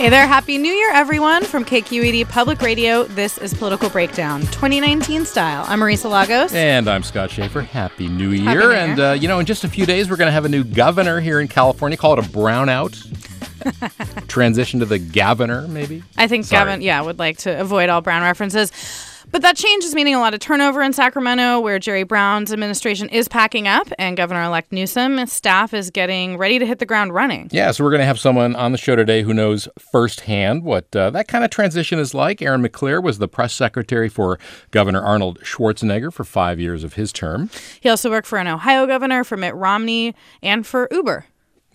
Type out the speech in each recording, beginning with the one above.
Hey there, Happy New Year, everyone, from KQED Public Radio. This is Political Breakdown 2019 style. I'm Marisa Lagos. And I'm Scott Schaefer. Happy New Year. Happy New and, uh, you know, in just a few days, we're going to have a new governor here in California. Call it a brownout. Transition to the governor, maybe? I think Sorry. Gavin, yeah, would like to avoid all Brown references. But that change is meaning a lot of turnover in Sacramento, where Jerry Brown's administration is packing up, and Governor elect Newsom's staff is getting ready to hit the ground running. Yeah, so we're going to have someone on the show today who knows firsthand what uh, that kind of transition is like. Aaron McLear was the press secretary for Governor Arnold Schwarzenegger for five years of his term. He also worked for an Ohio governor, for Mitt Romney, and for Uber,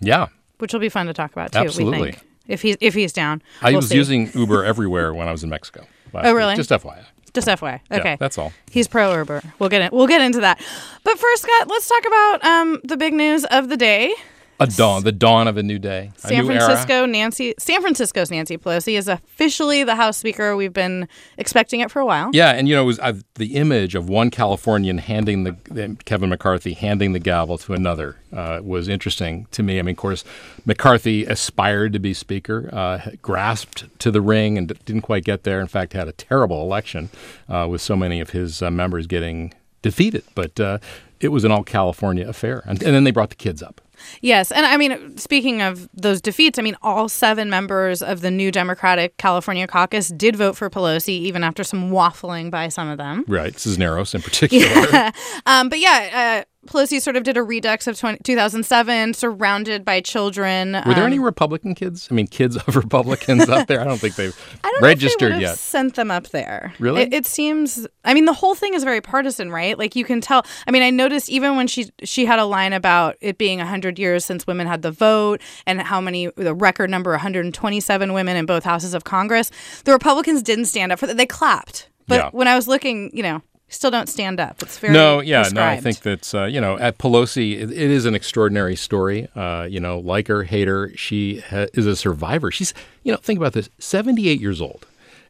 Yeah, which will be fun to talk about too. Absolutely. We think if he's if he's down. I We'll was see. using Uber everywhere when I was in Mexico. Oh, week. really? Just FYI. Just FYI. Yeah, Okay. that's all. He's pro Uber. We'll get it. We'll get into that. But first, Scott, let's talk about um, the big news of the day. A dawn, the dawn of a new day. San new era. Francisco Nancy San Francisco's Nancy Pelosi is officially the House Speaker. We've been expecting it for a while. Yeah, and you know, it was uh, the image of one Californian handing the, the Kevin McCarthy handing the gavel to another uh, was interesting to me. I mean, of course, McCarthy aspired to be Speaker, uh, grasped to the ring, and didn't quite get there. In fact, had a terrible election uh, with so many of his uh, members getting defeated. But uh, it was an all California affair, and, and then they brought the kids up. Yes, and I mean, speaking of those defeats, I mean, all seven members of the new Democratic California caucus did vote for Pelosi, even after some waffling by some of them. Right, Cisneros in particular. Um, but yeah, uh, Pelosi sort of did a redux of 20, 2007, surrounded by children. Were there Um, any Republican kids? I mean, kids of Republicans up there? I don't think they've I don't know if they registered yet. Sent them up there. Really? It, it seems. I mean, the whole thing is very partisan, right? Like you can tell. I mean, I noticed even when she she had a line about it being hundred years since women had the vote and how many the record number 127 women in both houses of Congress. The Republicans didn't stand up for that. They clapped. But Yeah. when I was looking, you know, still don't stand up. It's very No, yeah, no, I think that's uh, you know at Pelosi, it, it is an extraordinary story. Uh, you know, like her, hate her, she ha- is a survivor. She's you know think about this, seventy eight years old.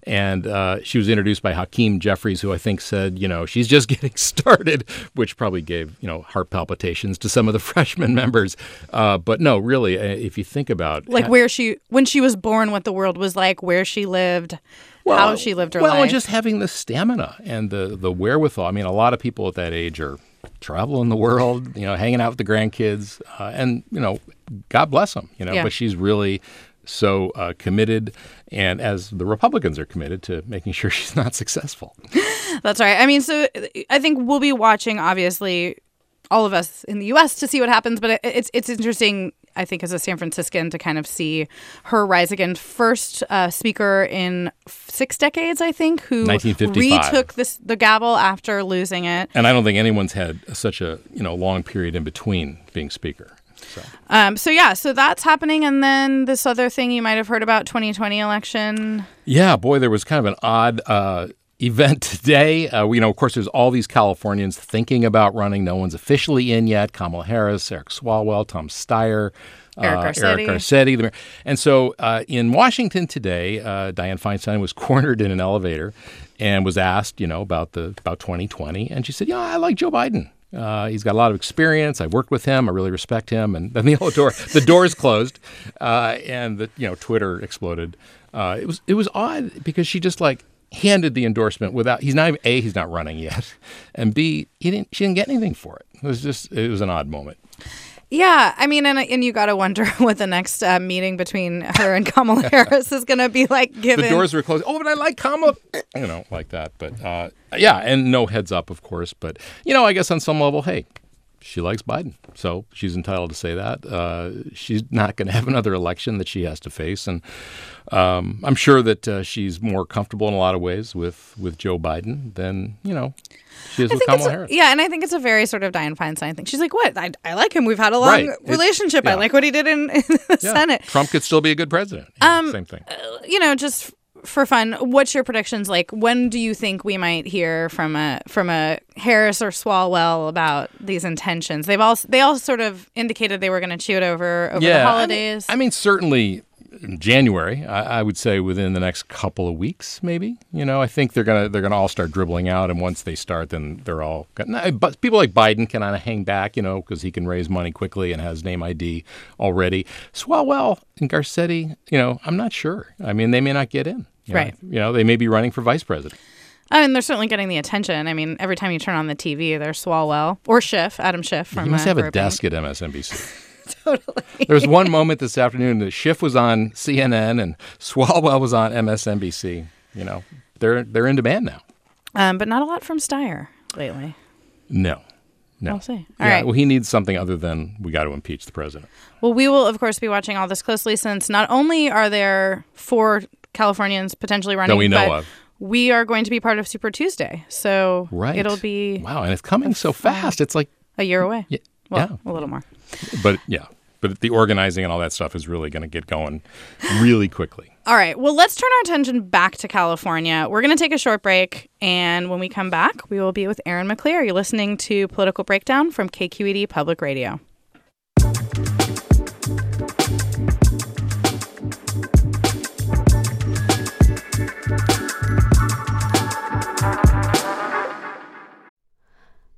And uh, she was introduced by Hakeem Jeffries, who I think said, you know, she's just getting started, which probably gave, you know, heart palpitations to some of the freshman members. Uh, but no, really, uh, if you think about like where she when she was born, what the world was like, where she lived, how she lived her life. well, life. just having the stamina and the the wherewithal. I mean, a lot of people at that age are traveling the world, you know, hanging out with the grandkids, uh, and you know, God bless them, you know. Yeah. But she's really so uh, committed, and as the Republicans are committed to making sure she's not successful. That's right. I mean, so I think we'll be watching, obviously, all of us in the U.S. to see what happens. But it's it's interesting, I think, as a San Franciscan, to kind of see her rise again. First uh, speaker in six decades, I think, who retook this the gavel after losing it. And I don't think anyone's had such a you know long period in between being speaker. So Um, so yeah, so that's happening, and then this other thing you might have heard about 2020 election. Yeah, boy, there was kind of an odd uh, event today. Uh, you know, of course, there's all these Californians thinking about running. No one's officially in yet. Kamala Harris, Eric Swalwell, Tom Steyer. Eric uh, Garcetti. Eric Garcetti. the mayor. And so uh, in Washington today, uh, Dianne Feinstein was cornered in an elevator and was asked, you know, about the about 2020, and she said, "Yeah, I like Joe Biden. Uh, he's got a lot of experience. I've worked with him. I really respect him." And then the door the doors closed, uh, and the you know Twitter exploded. Uh, it was it was odd because she just like handed the endorsement without he's not even a he's not running yet, and b he didn't she didn't get anything for it. It was just it was an odd moment. Yeah, I mean, and and you got to wonder what the next uh, meeting between her and Kamala Harris is going to be like. Given the doors were closed. Oh, but I like Kamala, you know, like that. But uh, yeah, and no heads up, of course. But you know, I guess on some level, hey, she likes Biden, so she's entitled to say that. Uh, she's not going to have another election that she has to face, and um, I'm sure that uh, she's more comfortable in a lot of ways with with Joe Biden than you know she is I with think Kamala Harris. yeah, and I think it's a very sort of Dianne Feinstein thing. She's like, "What? I, I like him. We've had a long Right. Relationship. I like what he did in, in the Yeah. Senate." Trump could still be a good president. Yeah, Same thing. you know, just for fun, what's your predictions? Like, when do you think we might hear from a from a Harris or Swalwell about these intentions? They've all they all sort of indicated they were going to chew it over over the I mean- holidays. I mean, certainly in January. I, I would say within the next couple of weeks, maybe. You know, I think they're gonna they're gonna all start dribbling out, and once they start, then they're all. But people like Biden can kind of hang back, you know, because he can raise money quickly and has name ID already. Swalwell and Garcetti, you know, I'm not sure. I mean, they may not get in. You know. Right. You know, they may be running for vice president. I mean, they're certainly getting the attention. I mean, every time you turn on the TV, there's Swalwell or Schiff, Adam Schiff from. He must uh, have a Burbank. desk at MSNBC. totally. There was one moment this afternoon that Schiff was on CNN and Swalwell was on MSNBC. You know, they're they're in demand now. um, but not a lot from Steyer lately. No, no. We'll see. All yeah, right. Well, he needs something other than we got to impeach the president. Well, we will, of course, be watching all this closely since not only are there four Californians potentially running, we know but of. we are going to be part of Super Tuesday. So Right. it'll be wow, and it's coming so uh, fast. It's like, a year away. yeah, Well, a little more. but yeah, but the organizing and all that stuff is really going to get going really quickly. All right. Well, let's turn our attention back to California. We're going to take a short break. And when we come back, we will be with Aaron McLear. You're listening to Political Breakdown from KQED Public Radio.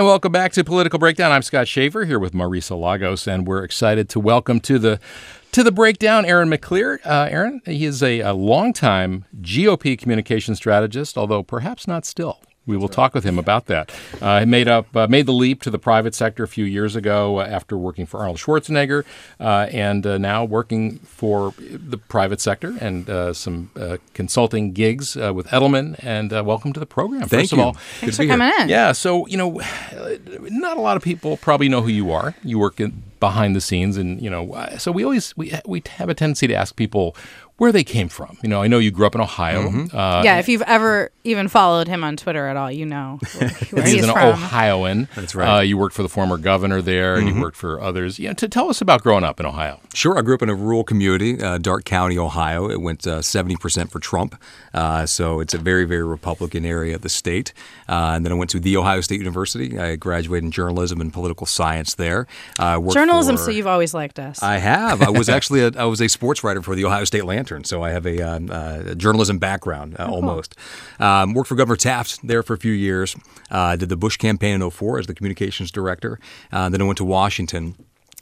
And welcome back to Political Breakdown. I'm Scott Schaefer here with Marisa Lagos, and we're excited to welcome to the to the breakdown Aaron McLear. Uh, Aaron, he is a, a longtime GOP communication strategist, although perhaps not still. We will talk with him about that. Uh, he made up uh, made the leap to the private sector a few years ago uh, after working for Arnold Schwarzenegger, uh, and uh, now working for the private sector and uh, some uh, consulting gigs uh, with Edelman. And uh, welcome to the program. Thank First you. of all, Thanks for coming in. yeah, so you know, not a lot of people probably know who you are. You work in, behind the scenes, and you know, uh, so we always we we have a tendency to ask people where they came from. You know, I know you grew up in Ohio. Mm-hmm. Uh, yeah, if you've ever even followed him on Twitter at all, you know where He's he's an from. Ohioan. That's right. Mm-hmm. Uh, you worked for the former governor there, and you worked for others. Yeah, to tell us about growing up in Ohio. Sure, I grew up in a rural community, uh, Darke County, Ohio. It went uh, 70% for Trump, uh, so it's a very, very Republican area of the state. Uh, and then I went to The Ohio State University. I graduated in journalism and political science there. Uh, Journalism, for- so you've always liked us. I have. I was actually a, I was a sports writer for the Ohio State Lantern, so I have a, um, uh, journalism background uh, almost. Um, worked for Governor Taft there for a few years. Uh, did the Bush campaign in 04 as the communications director. Uh, then I went to Washington.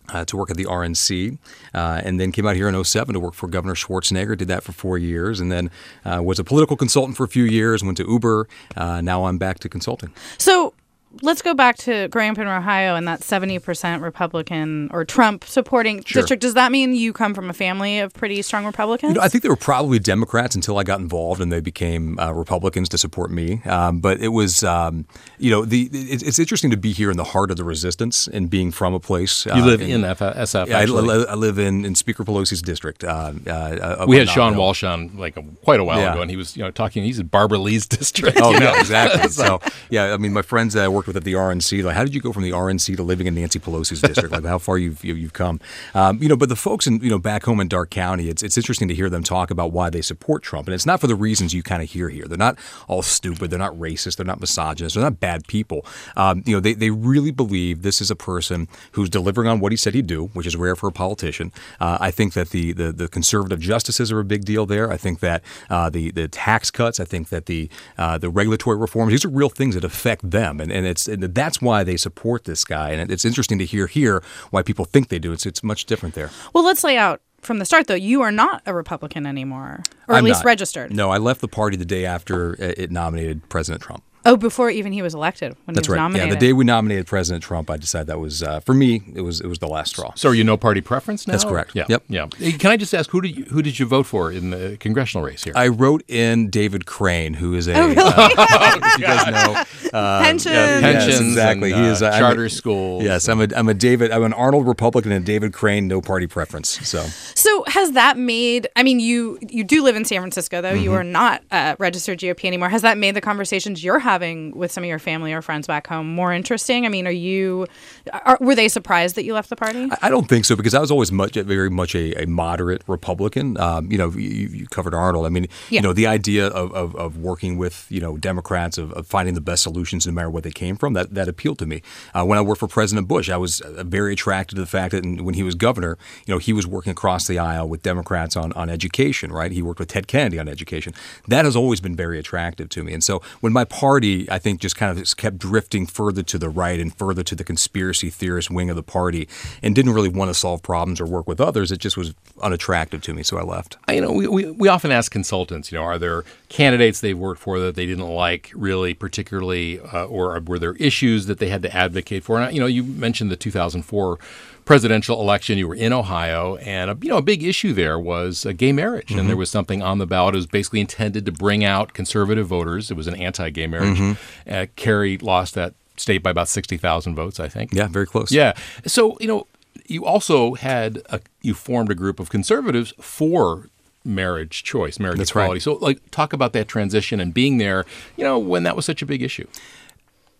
Uh, to work at the RNC, uh, and then came out here in 07 to work for Governor Schwarzenegger. Did that for four years, and then uh, was a political consultant for a few years. Went to Uber. Uh, now I'm back to consulting. So let's go back to growing up in Ohio and that 70% Republican or Trump supporting Sure. district. Does that mean you come from a family of pretty strong Republicans? You know, I think they were probably Democrats until I got involved and they became uh, Republicans to support me. Um, but it was, um, you know, the it, it's interesting to be here in the heart of the resistance and being from a place. You uh, live in F- SF. Yeah, I, li- I live in, in Speaker Pelosi's district. Uh, uh, we on had Sean Nob Hill. Walsh on like a, quite a while Yeah. ago, and he was you know talking. He's in Barbara Lee's district. Oh you know? exactly. so yeah, I mean, my friends that I worked with at the RNC, like, how did you go from the RNC to living in Nancy Pelosi's district? Like, how far you've you- you've come? Um, you know, but the folks in you know back home in Darke County, it's it's interesting to hear them talk about why they support Trump, and it's not for the reasons you kind of hear here. They're not all stupid. They're not racist. They're not misogynist. They're not bad people. Um, you know, they they really believe this is a person who's delivering on what he said he'd do, which is rare for a politician. Uh, I think that the, the the conservative justices are a big deal there. I think that uh, the the tax cuts. I think that the uh, the regulatory reforms. These are real things that affect them, and, and it's and that's why they support this guy. And it's interesting to hear here why people think they do. It's it's much different there. well, let's lay out from the start, though. You are not a Republican anymore, or at I'm least not. registered. No, I left the party the day after it nominated President Trump. Oh, before even he was elected, when That's he was right. nominated. Yeah, the day we nominated President Trump, I decided that was uh, for me. It was it was the last straw. So are you no party preference now? That's correct. Yeah. Yep. Yeah. Can I just ask who did you, who did you vote for in the congressional race here? I wrote in David Crane, who is a Oh, really? uh, if you guys know uh, Pensions. yeah, yes, Pensions exactly. and, he is uh, I'm a- charter schools Yes, I'm a I'm a David I'm an Arnold Republican and David Crane no party preference. So So has that made? I mean, you you do live in San Francisco, though. You Mhm. are not uh, registered GOP anymore. Has that made the conversations you're having with some of your family or friends back home more interesting? I mean, are you? Are, were they surprised that you left the party? I don't think so because I was always much very much a, a moderate Republican. Um, you know, you, you covered Arnold. I mean, Yeah. you know, the idea of, of, of working with you know Democrats of, of finding the best solutions no matter what they came from that that appealed to me. Uh, when I worked for President Bush, I was uh, very attracted to the fact that when he was governor, you know, he was working across the aisle with Democrats on on education. Right, he worked with Ted Kennedy on education. That has always been very attractive to me. And so when my party, I think, just kind of kept drifting further to the right and further to the conspiracy theorist wing of the party, and didn't really want to solve problems or work with others, it just was unattractive to me. So I left. You know, we, we, we often ask consultants, you know, are there candidates they've worked for that they didn't like really particularly, uh, or were there issues that they had to advocate for? And, you know, you mentioned the 2004 presidential election. You were in Ohio, and, a, you know, a big issue there was uh, gay marriage. And Mhm. there was something on the ballot. It was basically intended to bring out conservative voters. It was an anti gay marriage. Mhm. Uh, Kerry lost that state by about 60,000 votes, I think. Yeah, very close. Yeah. So, you know, you also had a, you formed a group of conservatives for marriage choice, marriage That's right. equality. So, like, talk about that transition and being there, you know, when that was such a big issue.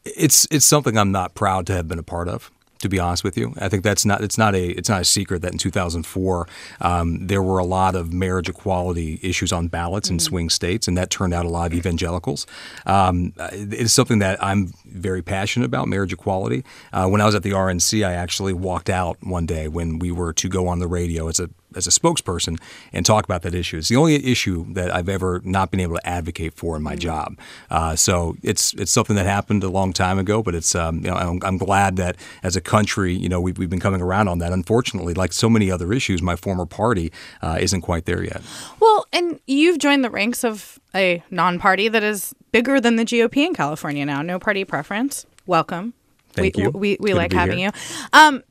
It's it's something I'm not proud to have been a part of. To be honest with you, I think that's not it's not a it's not a secret that in 2004 um, there were a lot of marriage equality issues on ballots in swing states, and that turned out a lot of evangelicals. Um, it's something that I'm very passionate about marriage equality. Uh, when I was at the RNC, I actually walked out one day when we were to go on the radio as a as a spokesperson and talk about that issue. It's the only issue that I've ever not been able to advocate for in my job. Uh, so it's it's something that happened a long time ago, but it's um, you know I'm, I'm glad that as a country, you know, we've, we've been coming around on that. Unfortunately, like so many other issues, my former party uh, isn't quite there yet. Well, and you've joined the ranks of a non-party that is bigger than the GOP in California now. No party preference. Welcome. Thank we, you. We, we like having here. you. Um,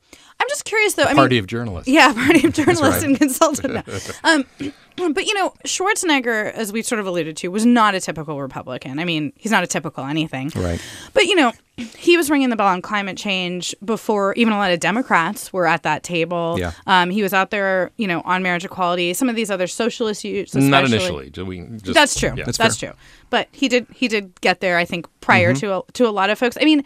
I'm just curious though. I Party mean, of journalists. Yeah, party of journalists right. and consultants. um, but you know, Schwarzenegger, as we sort of alluded to, was not a typical Republican. I mean, he's not a typical anything. Right. But you know, he was ringing the bell on climate change before even a lot of Democrats were at that table. Yeah. Um, he was out there, you know, on marriage equality, some of these other social issues. Not initially. Just- That's true. yeah. That's, true. But he did he did get there. I think prior Mhm. to a, to a lot of folks. I mean.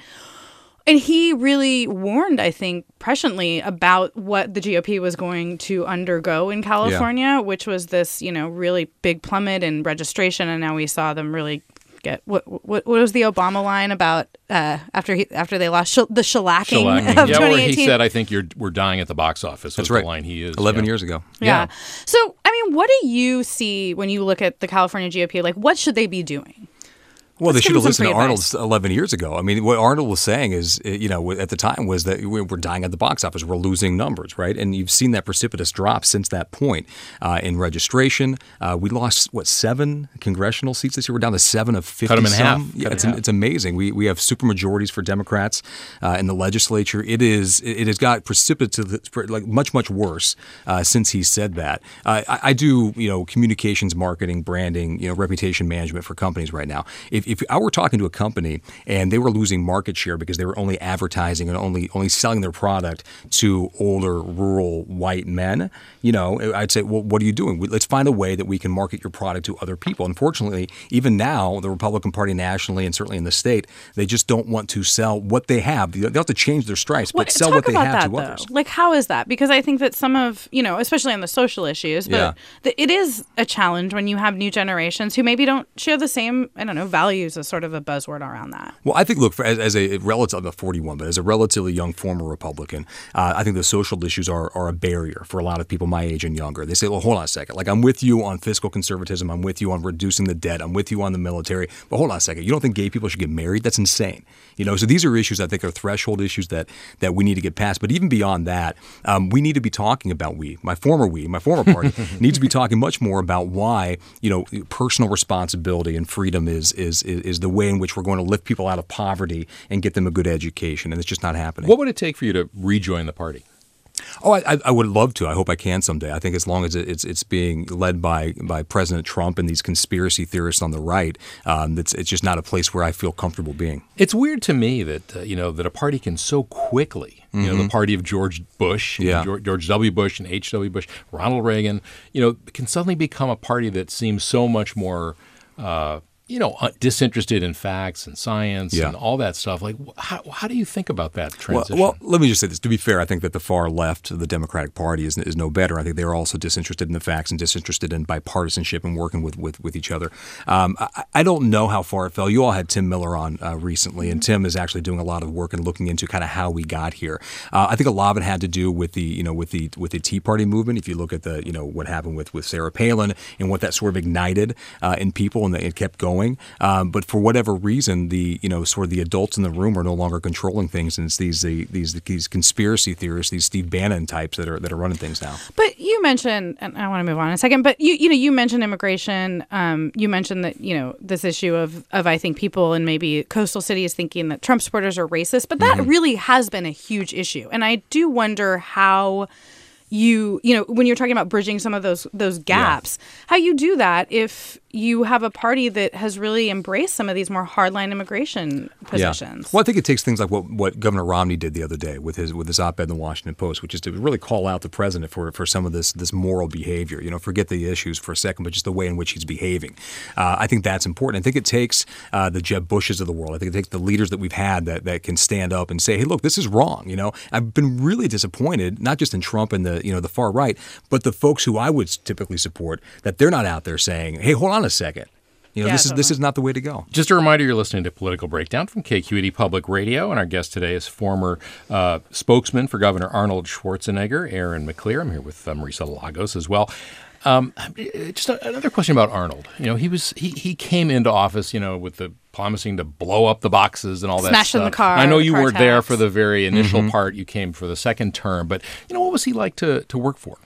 And he really warned, I think, presciently about what the GOP was going to undergo in California, which was this, you know, really big plummet in registration. And now we saw them really get what what, what was the Obama line about uh, after he after they lost shell the shellacking, Shellacking. of Yeah, where 2018? he said, "I think you're we're dying at the box office." That's was right. The line he used 11 yeah. years ago. yeah. So, I mean, what do you see when you look at the California GOP? Like, what should they be doing? Well, they Let's give should have listened to Arnold advice. 11 years ago. I mean, what Arnold was saying is, uh, you know, at the time was that we we're dying at the box office. We're losing numbers, right? And you've seen that precipitous drop since that point uh, in registration. Uh, we lost, what, seven congressional seats this year? We're down to seven of 50 Cut 'em in some. half. Yeah, it's, half. it's amazing. We, we have supermajorities for Democrats uh, in the legislature. It is it, it has got precipitous, like much much worse uh, since he said that. Uh, I, I do you know communications, marketing, branding, you know reputation management for companies right now. If, if I were talking to a company and they were losing market share because they were only advertising and only only selling their product to older rural white men, you know, I'd say, well, what are you doing? Let's find a way that we can market your product to other people. Unfortunately, even now, the Republican Party nationally and certainly in the state, they just don't want to sell what they have. They'll have to change their stripes, but What- sell what they have that, to though. others. Like, how is that? Because I think that some of, you know, especially on the social issues, but Yeah. it is a challenge when you have new generations who maybe don't share the same, I don't know, values as sort of a buzzword around that. Well, I think, look, for, as, as a relative, I'm a 41, but as a relatively young former Republican, uh, I think the social issues are, are a barrier for a lot of people my age and younger. They say, well, hold on a second. Like, I'm with you on fiscal conservatism. I'm with you on reducing the debt. I'm with you on the military. But hold on a second. You don't think gay people should get married? That's insane. You know, so these are issues I think are threshold issues that, that we need to get past. But even beyond that, um, we need to be talking about we, my former we, my former party, needs to be talking much more about why, you know, personal responsibility and freedom is, is, is, is the way in which we're going to lift people out of poverty and get them a good education. And it's just not happening. What would it take for you to rejoin the party? Oh, I, I- would love to. I hope I can someday. I think as long as it's it's being led by by President Trump and these conspiracy theorists on the right, um, it's it's just not a place where I feel comfortable being. It's weird to me that uh, you know that a party can so quickly, you know, the Mhm. party of George Bush, Yeah. George, George W. Bush, and H. W. Bush, Ronald Reagan, you know, can suddenly become a party that seems so much more. Uh, you know, uh, disinterested in facts and science Yeah. and all that stuff. Like, how, how do you think about that Well, transition? well, let me just say this. To be fair, I think that the far left the Democratic Party is, is no better. I think they're also disinterested in the facts and disinterested in bipartisanship and working with, with, with each other. Um, I, I don't know how far it fell. You all had Tim Miller on uh, recently, and Tim is actually doing a lot of work and looking into kind of how we got here. Uh, I think a lot of it had to do with the you know with the with the Tea Party movement. If you look at the you know what happened with with Sarah Palin and what that sort of ignited uh, in people, and it kept going. Um, but for whatever reason, the you know sort of the adults in the room are no longer controlling things, and it's these the, these these conspiracy theorists, these Steve Bannon types that are that are running things now. But you mentioned, and I want to move on in a second. But you, you know, you mentioned immigration. Um, you mentioned that you know this issue of of I think people in maybe coastal cities thinking that Trump supporters are racist. But that really has been a huge issue, and I do wonder how you you know when you're talking about bridging some of those those gaps how you do that if you have a party that has really embraced some of these more hardline immigration positions Yeah. Well, I think it takes things like what, what Governor Romney did the other day with his with his op-ed in the Washington Post, which is to really call out the president for, for some of this this moral behavior. You know, forget the issues for a second, but just the way in which he's behaving. Uh, I think that's important. I think it takes uh, the Jeb Bushes of the world. I think it takes the leaders that we've had that, that can stand up and say, "Hey, look, this is wrong." You know, I've been really disappointed, not just in Trump and the you know the far right, but the folks who I would typically support that they're not out there saying, "Hey, hold on a second. You know, Yeah, this is this is not the way to go." Just a reminder you're listening to Political Breakdown from KQED Public Radio, and our guest today is former uh, spokesman for Governor Arnold Schwarzenegger, Aaron McLear. I'm here with uh, Marisa Lagos as well. Um, just a, another question about Arnold. You know, he was he, he came into office, you know, with the promising to blow up the boxes and all that Smashing the car, I know you weren't there for the very initial Mm-hmm. part. You came for the second term, but you know, what was he like to to work for?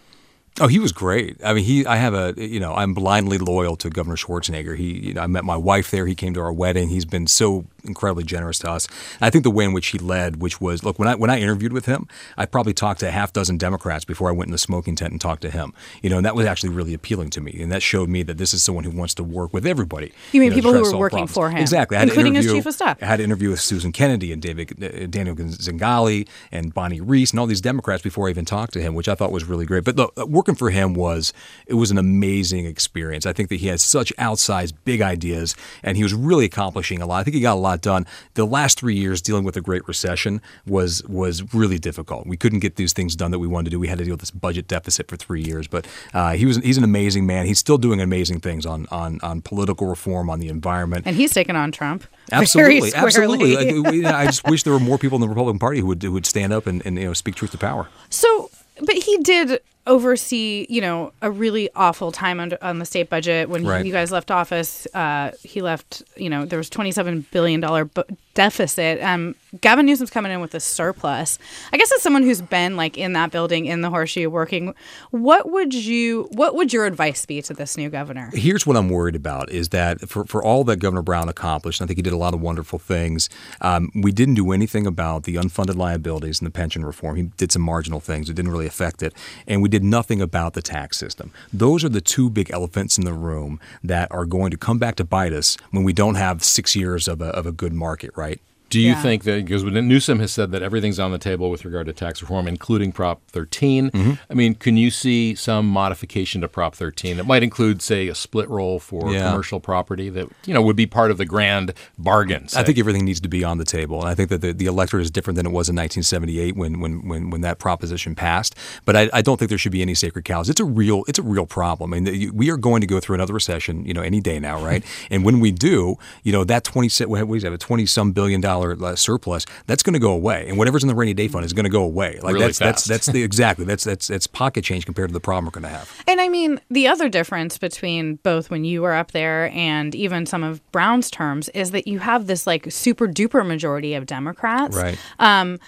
Oh, he was great. I mean, he. I have a. You know, I'm blindly loyal to Governor Schwarzenegger. He. You know, I met my wife there. He came to our wedding. He's been so incredibly generous to us. And I think the way in which he led, which was, look, when I when I interviewed with him, I probably talked to a half dozen Democrats before I went in the smoking tent and talked to him. You know, and that was actually really appealing to me, and that showed me that this is someone who wants to work with everybody. You mean know, people who were working problems. for him, Exactly. I had including his chief of staff. I had an interview with Susan Kennedy and David uh, Daniel Zingale and Bonnie Reiss and all these Democrats before I even talked to him, which I thought was really great. But look, uh, working for him was it was an amazing experience. I think that he had such outsized big ideas and he was really accomplishing a lot. I think he got a lot done. The last three years dealing with the Great Recession was was really difficult. We couldn't get these things done that we wanted to do. We had to deal with this budget deficit for three years. But uh, he was he's an amazing man. He's still doing amazing things on on on political reform, on the environment. and he's taken on Trump Absolutely, absolutely. I, I just wish there were more people in the Republican Party who would who would stand up and, and you know speak truth to power. So, but he did oversee, you know, a really awful time under, on the state budget when Right. you guys left office. Uh, he left, you know, there was twenty seven billion dollar bu- deficit. Um, Gavin Newsom's coming in with a surplus. I guess as someone who's been like in that building in the horseshoe working, what would you, what would your advice be to this new governor? Here's what I'm worried about is that for, for all that Governor Brown accomplished, and I think he did a lot of wonderful things, um, we didn't do anything about the unfunded liabilities and the pension reform. He did some marginal things. It didn't really affect it. And we did nothing about the tax system. Those are the two big elephants in the room that are going to come back to bite us when we don't have six years of a, of a good market, right? Do you Yeah. think that because Newsom has said that everything's on the table with regard to tax reform, including Prop 13? Mm-hmm. I mean, can you see some modification to Prop 13 that might include, say, a split roll for Yeah. commercial property that you know would be part of the grand bargain? I think everything needs to be on the table, and I think that the, the electorate is different than it was in 1978 when when when, when that proposition passed. But I, I don't think there should be any sacred cows. It's a real it's a real problem. I mean, we are going to go through another recession, you know, any day now, right? and when we do, you know, that 20 se- what do you have a 20 some billion dollar uh, surplus that's going to go away, and whatever's in the rainy day fund is going to go away. Like Really that's that's fast. that's the exactly that's that's that's pocket change compared to the problem we're going to have. And I mean, the other difference between both when you were up there and even some of Brown's terms is that you have this like super duper majority of Democrats. Right. Um,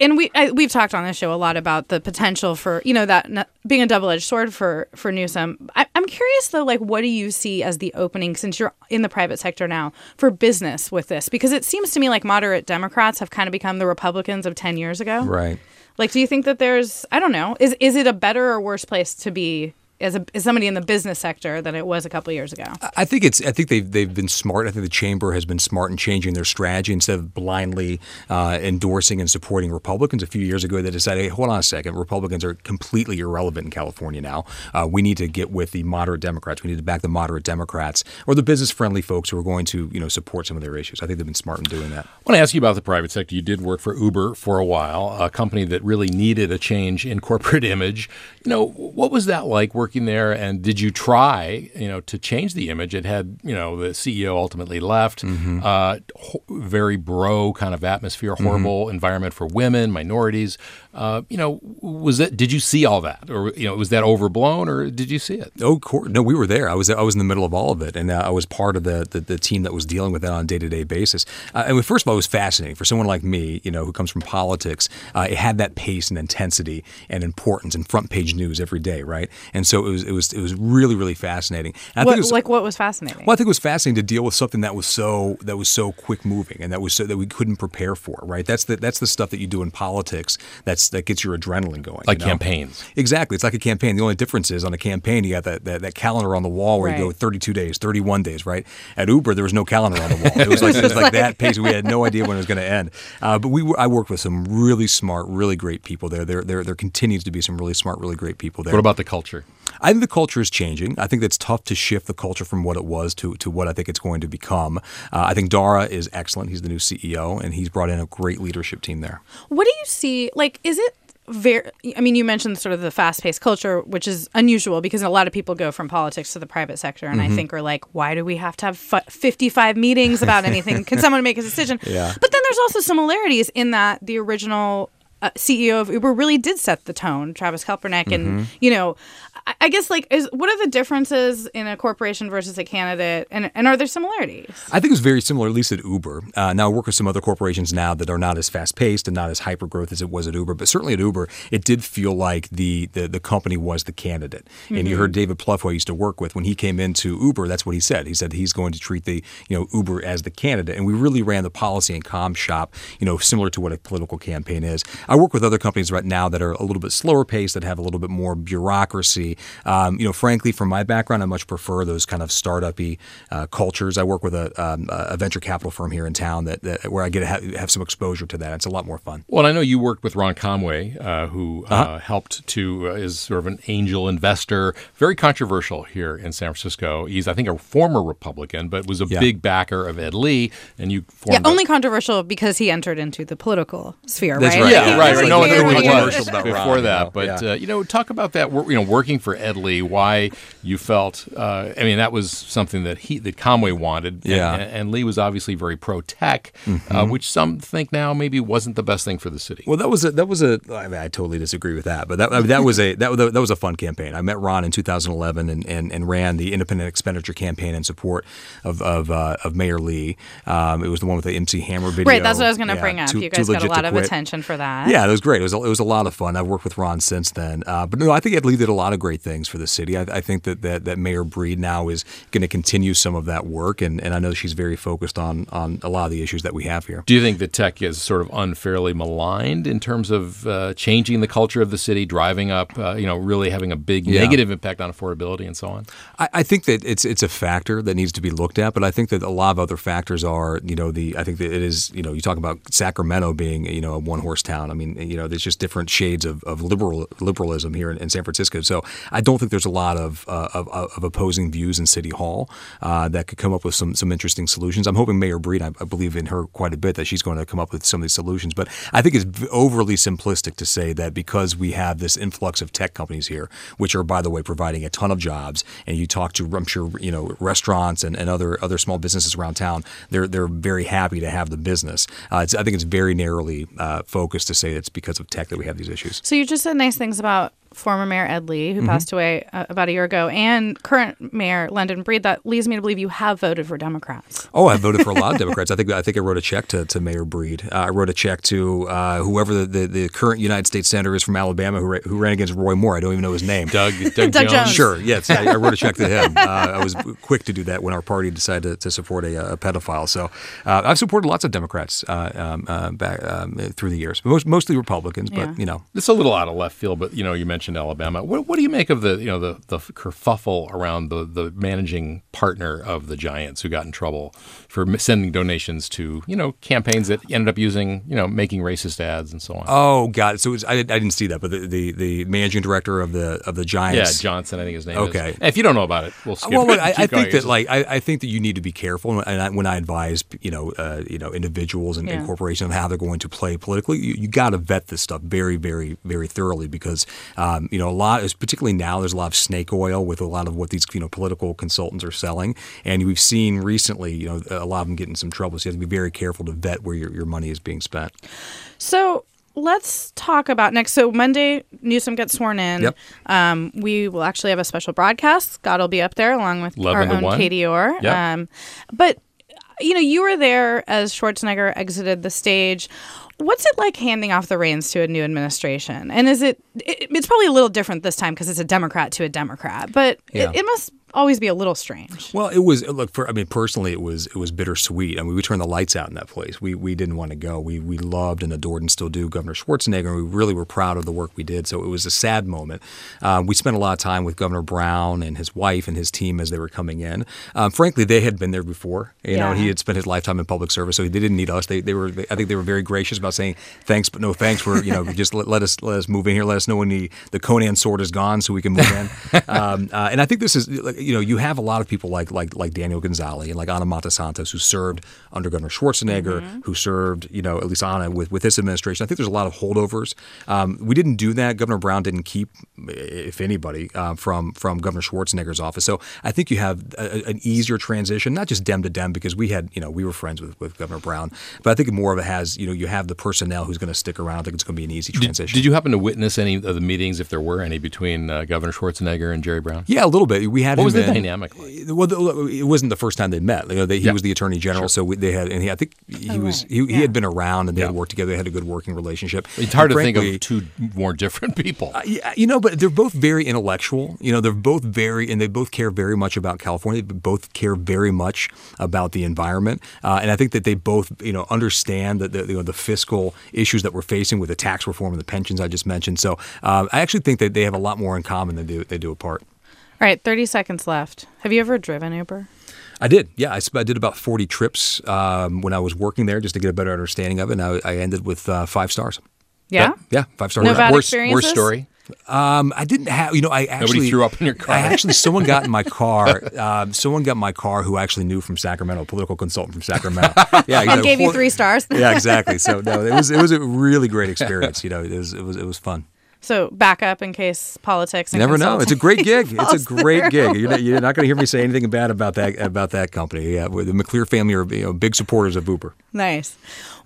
and we I, we've talked on this show a lot about the potential for you know that being a double edged sword for for Newsom. I, I'm curious though, like what do you see as the opening since you're in the private sector now for business with this? Because it seems to me like moderate Democrats have kind of become the Republicans of ten years ago. Right. Like, do you think that there's I don't know is is it a better or worse place to be as a as somebody in the business sector than it was a couple of years ago? I think it's. I think they've they've been smart. I think the chamber has been smart in changing their strategy instead of blindly uh, endorsing and supporting Republicans. A few years ago, they decided, hey, hold on a second, Republicans are completely irrelevant in California now. Uh, we need to get with the moderate Democrats. We need to back the moderate Democrats or the business friendly folks who are going to you know support some of their issues. I think they've been smart in doing that. I want to ask you about the private sector. You did work for Uber for a while, a company that really needed a change in corporate image. You know, what was that like working there? And did you try, you know, to change the image? It had, you know, the CEO ultimately left. Uh, ho- very bro kind of atmosphere, horrible environment for women, minorities. Uh, you know, was it? Did you see all that, or you know, was that overblown, or did you see it? Oh, cor- no, we were there. I was I was in the middle of all of it, and uh, I was part of the, the the team that was dealing with that on a day to day basis. Uh, and first of all, it was fascinating for someone like me, you know, who comes from politics. Uh, it had that pace and intensity and importance and front page news every day, right? And so it was it was it was really really fascinating. And I What, think it was, like what was fascinating? well, I think it was fascinating to deal with something that was so that was so quick moving and that was so that we couldn't prepare for. Right? That's the that's the stuff that you do in politics. That's that gets your adrenaline going. Like you know? campaigns. Exactly. It's like a campaign. The only difference is on a campaign, you got that, that, that calendar on the wall where you go 32 days, 31 days, right? At Uber, there was no calendar on the wall. It was like, it was like that pace. We had no idea when it was going to end. Uh, but we were, I worked with some really smart, really great people there. There, there. there continues to be some really smart, really great people there. What about the culture? I think the culture is changing. I think that's tough to shift the culture from what it was to, to what I think it's going to become. Uh, I think Dara is excellent. He's the new CEO, and he's brought in a great leadership team there. What do you see? Like, is it very? I mean, you mentioned sort of the fast-paced culture, which is unusual because a lot of people go from politics to the private sector, and Mm-hmm. I think are like, why do we have to have fu- fifty-five meetings about anything? Can someone make a decision? Yeah. But then there's also similarities in that the original. Uh, CEO of Uber really did set the tone, Travis Kalpernick, and Mm-hmm. you know, I, guess like, is what are the differences in a corporation versus a candidate, and and are there similarities? I think it was very similar, at least at Uber. Uh, now I work with some other corporations now that are not as fast paced and not as hyper growth as it was at Uber. But certainly at Uber, it did feel like the the, the company was the candidate. And you heard David Plouffe, who I used to work with, when he came into Uber, that's what he said. He said he's going to treat the you know Uber as the candidate. And we really ran the policy and comm shop, you know, similar to what a political campaign is. I work with other companies right now that are a little bit slower paced, that have a little bit more bureaucracy. Um, you know, frankly, from my background, I much prefer those kind of startup-y uh, cultures. I work with a, um, a venture capital firm here in town that, that where I get to have, have some exposure to that. It's a lot more fun. Well, I know you worked with Ron Conway, uh, who uh, Uh-huh. helped to uh, is sort of an angel investor, very controversial here in San Francisco. He's, I think, a former Republican, but was a Yeah. big backer of Ed Lee, and you Yeah, formed. a- only controversial because he entered into the political sphere, That's right? right. yeah, He right. right. No one knew who he was controversial about before Ron, you that. know? But Yeah. uh, you know, talk about that. You know, working for Ed Lee, why you felt. Uh, I mean, that was something that he that Conway wanted. Yeah. and, and Lee was obviously very pro tech, uh, which some think now maybe wasn't the best thing for the city. Well, that was a that was a. I, mean, I totally disagree with that, but that I mean, that was a that, was that was a fun campaign. I met Ron in 2011 and, and, and ran the independent expenditure campaign in support of of, uh, of Mayor Lee. Um, it was the one with the MC Hammer video. Right, that's what I was going to Yeah, bring up. too- you guys got a lot of attention for that. Yeah, it was great. It was a, it was a lot of fun. I've worked with Ron since then. Uh, but no, I think Ed Lee did a lot of great things for the city. I, I think that, that that Mayor Breed now is going to continue some of that work, and, and I know she's very focused on on a lot of the issues that we have here. Do you think the tech is sort of unfairly maligned in terms of uh, changing the culture of the city, driving up, uh, you know, really having a big Yeah. negative impact on affordability and so on? I, I think that it's it's a factor that needs to be looked at, but I think that a lot of other factors are, you know, the I think that it is, you know, you talk about Sacramento being, you know, a one horse town. I mean, you know, there's just different shades of, of liberal liberalism here in, in San Francisco. So I don't think there's a lot of uh, of, of opposing views in City Hall uh, that could come up with some some interesting solutions. I'm hoping Mayor Breed, I, I believe in her quite a bit, that she's going to come up with some of these solutions. But I think it's overly simplistic to say that because we have this influx of tech companies here, which are by the way providing a ton of jobs, and you talk to I'm sure you know restaurants and, and other other small businesses around town, they're they're very happy to have the business. Uh, I think it's very narrowly uh, focused to say it's because of tech that we have these issues. So you just said nice things about former Mayor Ed Lee, Mm-hmm. who passed away uh, about a year ago, and current Mayor London Breed. That leads me to believe you have voted for Democrats. Oh, I voted for a lot of Democrats. I think I think I wrote a check to, to Mayor Breed. Uh, I wrote a check to uh, whoever the, the, the current United States senator is from Alabama who, ra- who ran against Roy Moore. I don't even know his name. Doug, Doug, Doug Jones. Sure. Yes, I, I wrote a check to him. Uh, I was quick to do that when our party decided to, to support a, a pedophile. So uh, I've supported lots of Democrats uh, um, uh, back um, through the years, most, mostly Republicans. Yeah. But you know, It's a little out of left field, but you know, you mentioned Alabama. What, what do you make of the you know the the kerfuffle around the the managing partner of the Giants who got in trouble for sending donations to you know campaigns that ended up using you know making racist ads and so on? oh god, so it was, I, I didn't see that, but the, the, the managing director of the of the Giants, yeah, Giants. Johnson, I think his name Okay. is. And if you don't know about it, we'll skip well, it. look, I, I think that like I, I think that you need to be careful, and I, when I advise you know uh, you know individuals and, and corporations on how they're going to play politically, you, you got to vet this stuff very, very, very thoroughly because um, you know a lot, is particularly now, there's a lot of snake oil with a lot of what these you know political consultants are selling, and we've seen recently you know a lot of them get in some trouble. So you have to be very careful to vet where your, your money is being spent. So let's talk about next. So Monday, Newsom gets sworn in. Yep. Um, we will actually have a special broadcast. Scott will be up there along with 11 our own 1. Katie Orr. Yep. Um, but you know, you were there as Schwarzenegger exited the stage. What's it like handing off the reins to a new administration? And is it? it it's probably a little different this time because it's a Democrat to a Democrat, but Yeah. it, it must always be a little strange. Well, it was look for. I mean, personally, it was it was bittersweet. I mean, we turned the lights out in that place. We we didn't want to go. We we loved and adored and still do Governor Schwarzenegger. and We really were proud of the work we did. So it was a sad moment. Um, we spent a lot of time with Governor Brown and his wife and his team as they were coming in. Um, frankly, they had been there before. You know, he had spent his lifetime in public service, so they didn't need us. They they were. I think they were very gracious about saying thanks, but no thanks. For you know, just let, let us let us move in here. Let us know when the the Conan sword is gone, so we can move in. um, uh, and I think this is like, you know you have a lot of people like like like Daniel Gonzalez and like Ana Matosantos who served under Governor Schwarzenegger, who served you know at least Ana with with this administration. I think there's a lot of holdovers. Um, we didn't do that. Governor Brown didn't keep, if anybody, uh, from from Governor Schwarzenegger's office. So I think you have a, an easier transition, not just Dem to Dem, because we had you know we were friends with with Governor Brown, but I think more of it has you know you have the personnel who's going to stick around. I think it's going to be an easy Did, transition. did you happen to witness any of the meetings, if there were any, between uh, Governor Schwarzenegger and Jerry Brown? Yeah, a little bit. We had What him was the in- dynamic like? Well, it wasn't the first time they met. You know, they, he Yeah. was the attorney general, so we, they had, and he, I think he Oh, was right. he, he had been around, and they Yeah. had worked together. They had a good working relationship. It's hard And to think of two more different people. uh, yeah, you know, but they're both very intellectual. You know, they're both very, and they both care very much about California. They both care very much about the environment, uh, and I think that they both, you know, understand that the, you know, the fiscal issues that we're facing with the tax reform and the pensions I just mentioned. So uh, I actually think that they have a lot more in common than they, they do apart. All right, thirty seconds left. Have you ever driven Uber? I did, yeah. I, I did about 40 trips um, when I was working there just to get a better understanding of it. And I, I ended with uh, five stars. Yeah. Yeah, five stars. No bad worst, experiences? worst story. Um, I didn't have, you know, I actually threw up in your car. I actually, someone got in my car. Um, someone got in my car who actually knew from Sacramento, a political consultant from Sacramento. Yeah, he's And a gave you three stars. Yeah, exactly. So no, it was it was a really great experience. You know, it was it was it was fun. So back up in case politics. And never know. It's a great gig. It's a great gig. You're not, you're not going to hear me say anything bad about that about that company. Yeah, the McLear family are you know, big supporters of Uber. Nice.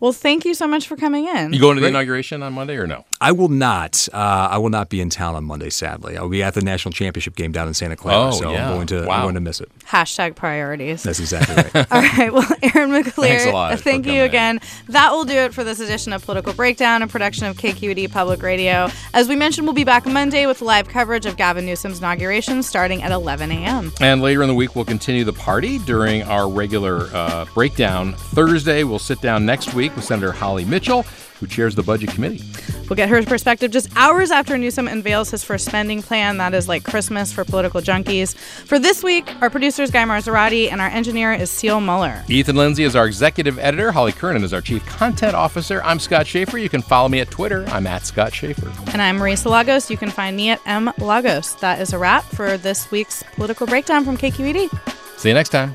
Well, thank you so much for coming in. You going to the inauguration on Monday or no? I will not. Uh, I will not be in town on Monday. Sadly, I'll be at the national championship game down in Santa Clara. Oh, so yeah. I'm going to Wow. I'm going to miss it. Hashtag priorities. That's exactly right. All right. Well, Aaron McLear, Thanks a lot thank you coming in. again. That will do it for this edition of Political Breakdown, a production of KQED Public Radio. As we mentioned, we'll be back Monday with live coverage of Gavin Newsom's inauguration starting at 11 a.m. And later in the week, we'll continue the party during our regular uh, breakdown. Thursday, we'll sit down next week with Senator Holly Mitchell, who chairs the Budget Committee. We'll get her perspective just hours after Newsom unveils his first spending plan. That is like Christmas for political junkies. For this week, our producer is Guy Marzorati, and our engineer is Seal Muller. Ethan Lindsay is our executive editor. Holly Kernan is our chief content officer. I'm Scott Schaefer. You can follow me at Twitter. I'm at Scott Schaefer. And I'm Marisa Lagos. You can find me at M Lagos. That is a wrap for this week's political breakdown from KQED. See you next time.